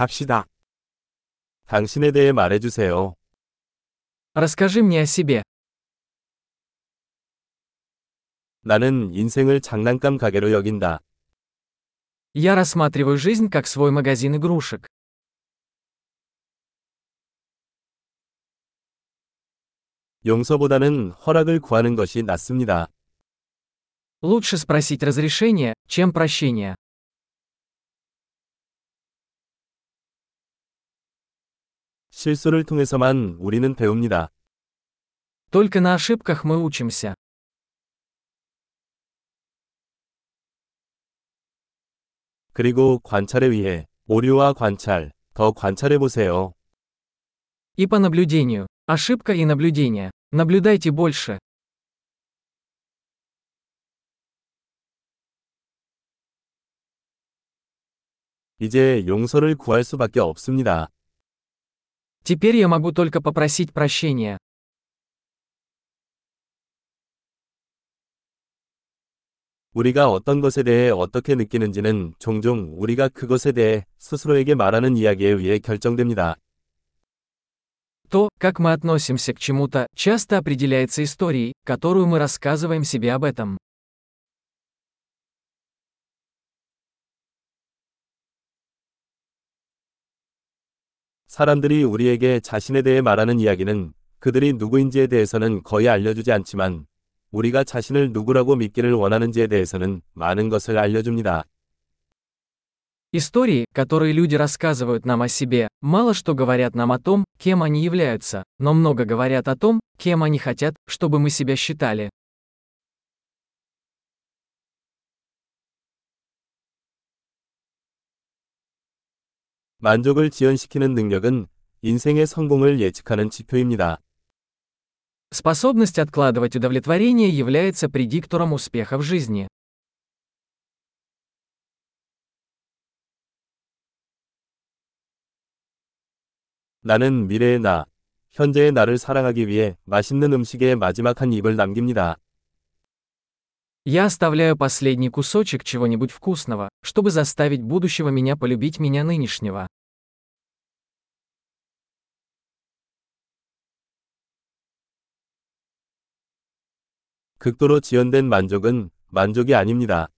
갑시다. 당신에 대해 말해주세요. Расскажи мне о себе. 나는 인생을 장난감 가게로 여긴다. Я рассматриваю жизнь как свой магазин игрушек. 용서보다는 허락을 구하는 것이 낫습니다. Лучше спросить разрешение, чем прощение. 실수를 통해서만 우리는 배웁니다. Только на ошибках мы учимся. 그리고 관찰에 의해 오류와 관찰, 더 관찰해 보세요. И по наблюдению. Ошибка и наблюдение. Наблюдайте больше. 이제 용서를 구할 수밖에 없습니다. Теперь я могу только попросить прощения. 우리가 어떤 것에 대해 어떻게 느끼는지는 종종 우리가 그것에 대해 스스로에게 말하는 이야기에 의해 결정됩니다. То, как мы относимся к чему-то, часто определяется историей, которую мы рассказываем себе об этом. 사람들이 우리에게 자신에 대해 말하는 이야기는 그들이 누구인지에 대해서는 거의 알려주지 않지만 우리가 자신을 누구라고 믿기를 원하는지에 대해서는 많은 것을 알려줍니다. Истории, которые люди рассказывают нам о себе, мало что говорят нам о том, кем они являются, но много говорят о том, кем они хотят, чтобы мы себя считали. 만족을 지연시키는 능력은 인생의 성공을 예측하는 지표입니다. Способность откладывать удовлетворение является предиктором успеха в жизни. 나는 미래의 나, 현재의 나를 사랑하기 위해 맛있는 음식에 마지막 한 입을 남깁니다. Я оставляю последний кусочек чего-нибудь вкусного, чтобы заставить будущего меня полюбить меня нынешнего. 극도로 지연된 만족은 만족이 아닙니다.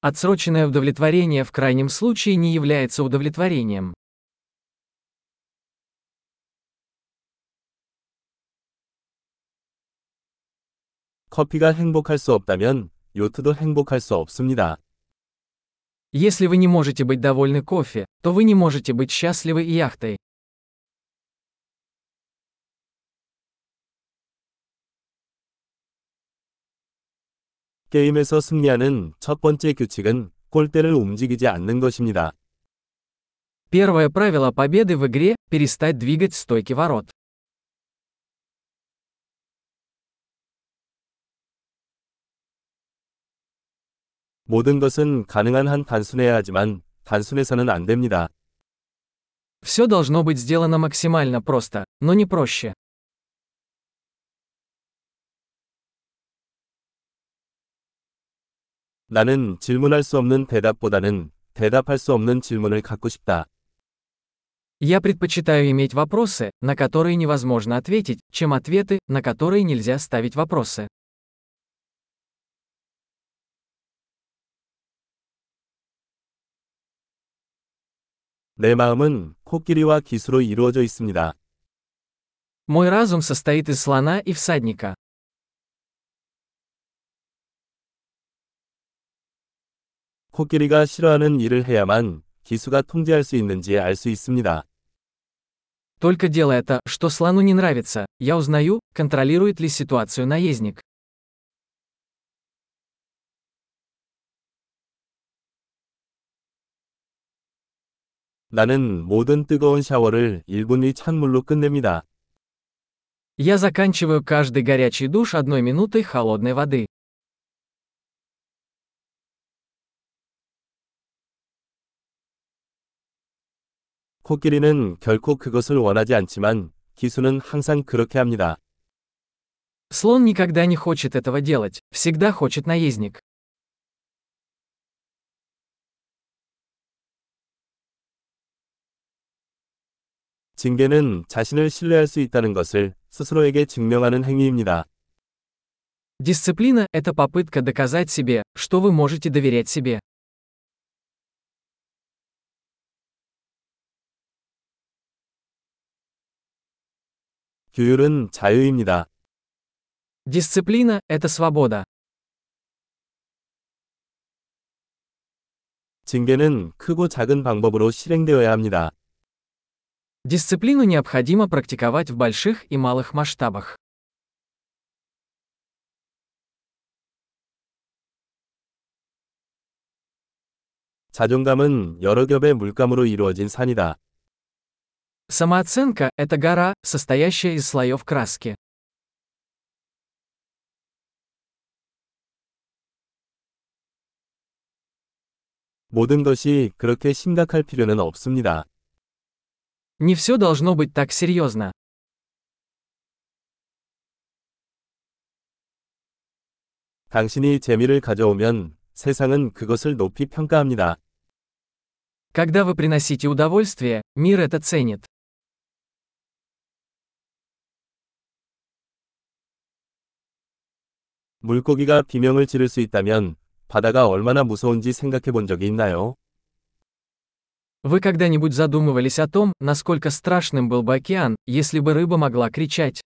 Отсроченное удовлетворение в крайнем случае не является удовлетворением. 커피가 행복할 수 없다면 요트도 행복할 수 없습니다. Если вы не можете быть довольны кофе, то вы не можете быть счастливы и яхтой. 게임에서 승리하는 첫 번째 규칙은 골대를 움직이지 않는 것입니다. Первое правило победы в игре – перестать двигать стойки ворот. 모든 것은 가능한 한 단순해야 하지만 단순해서는 안 됩니다. Все должно быть сделано максимально просто, но не проще. 나는 질문할 수 없는 대답보다는 대답할 수 없는 질문을 갖고 싶다. Я предпочитаю иметь вопросы, на которые невозможно ответить, чем ответы, на которые нельзя ставить вопросы. 내 마음은 코끼리와 기수로 이루어져 있습니다. Мой разум состоит из слона и всадника. 코끼리가 싫어하는 일을 해야만 기수가 통제할 수 있는지 알 수 있습니다. Только делая то, что слону не нравится, я узнаю, контролирует ли ситуацию наездник. 나는 모든 뜨거운 샤워를 1분이 찬물로 끝냅니다. Я заканчиваю каждый горячий душ одной минутой холодной воды. 코끼리는 결코 그것을 원하지 않지만 기수는 항상 그렇게 합니다. Слон никогда не хочет этого делать, всегда хочет наездник. 징계는 자신을 신뢰할 수 있다는 것을 스스로에게 증명하는 행위입니다. Дисциплина – это попытка доказать себе, что вы можете доверять себе. 규율은 자유입니다. Дисциплина – это свобода. 징계는 크고 작은 방법으로 실행되어야 합니다. Дисциплину необходимо практиковать в больших и малых масштабах. 자존감은 여러 겹의 물감으로 이루어진 산이다. Самооценка – это гора, состоящая из слоев краски. 모든 것이 그렇게 심각할 필요는 없습니다. Не все должно быть так серьезно. 당신이 재미를 가져오면 세상은 그것을 높이 평가합니다. Когда вы приносите удовольствие, мир это ценит. 물고기가 비명을 지를 수 있다면 바다가 얼마나 무서운지 생각해 본 적이 있나요? Вы когда-нибудь задумывались о том, насколько страшным был бы океан, если бы рыба могла кричать?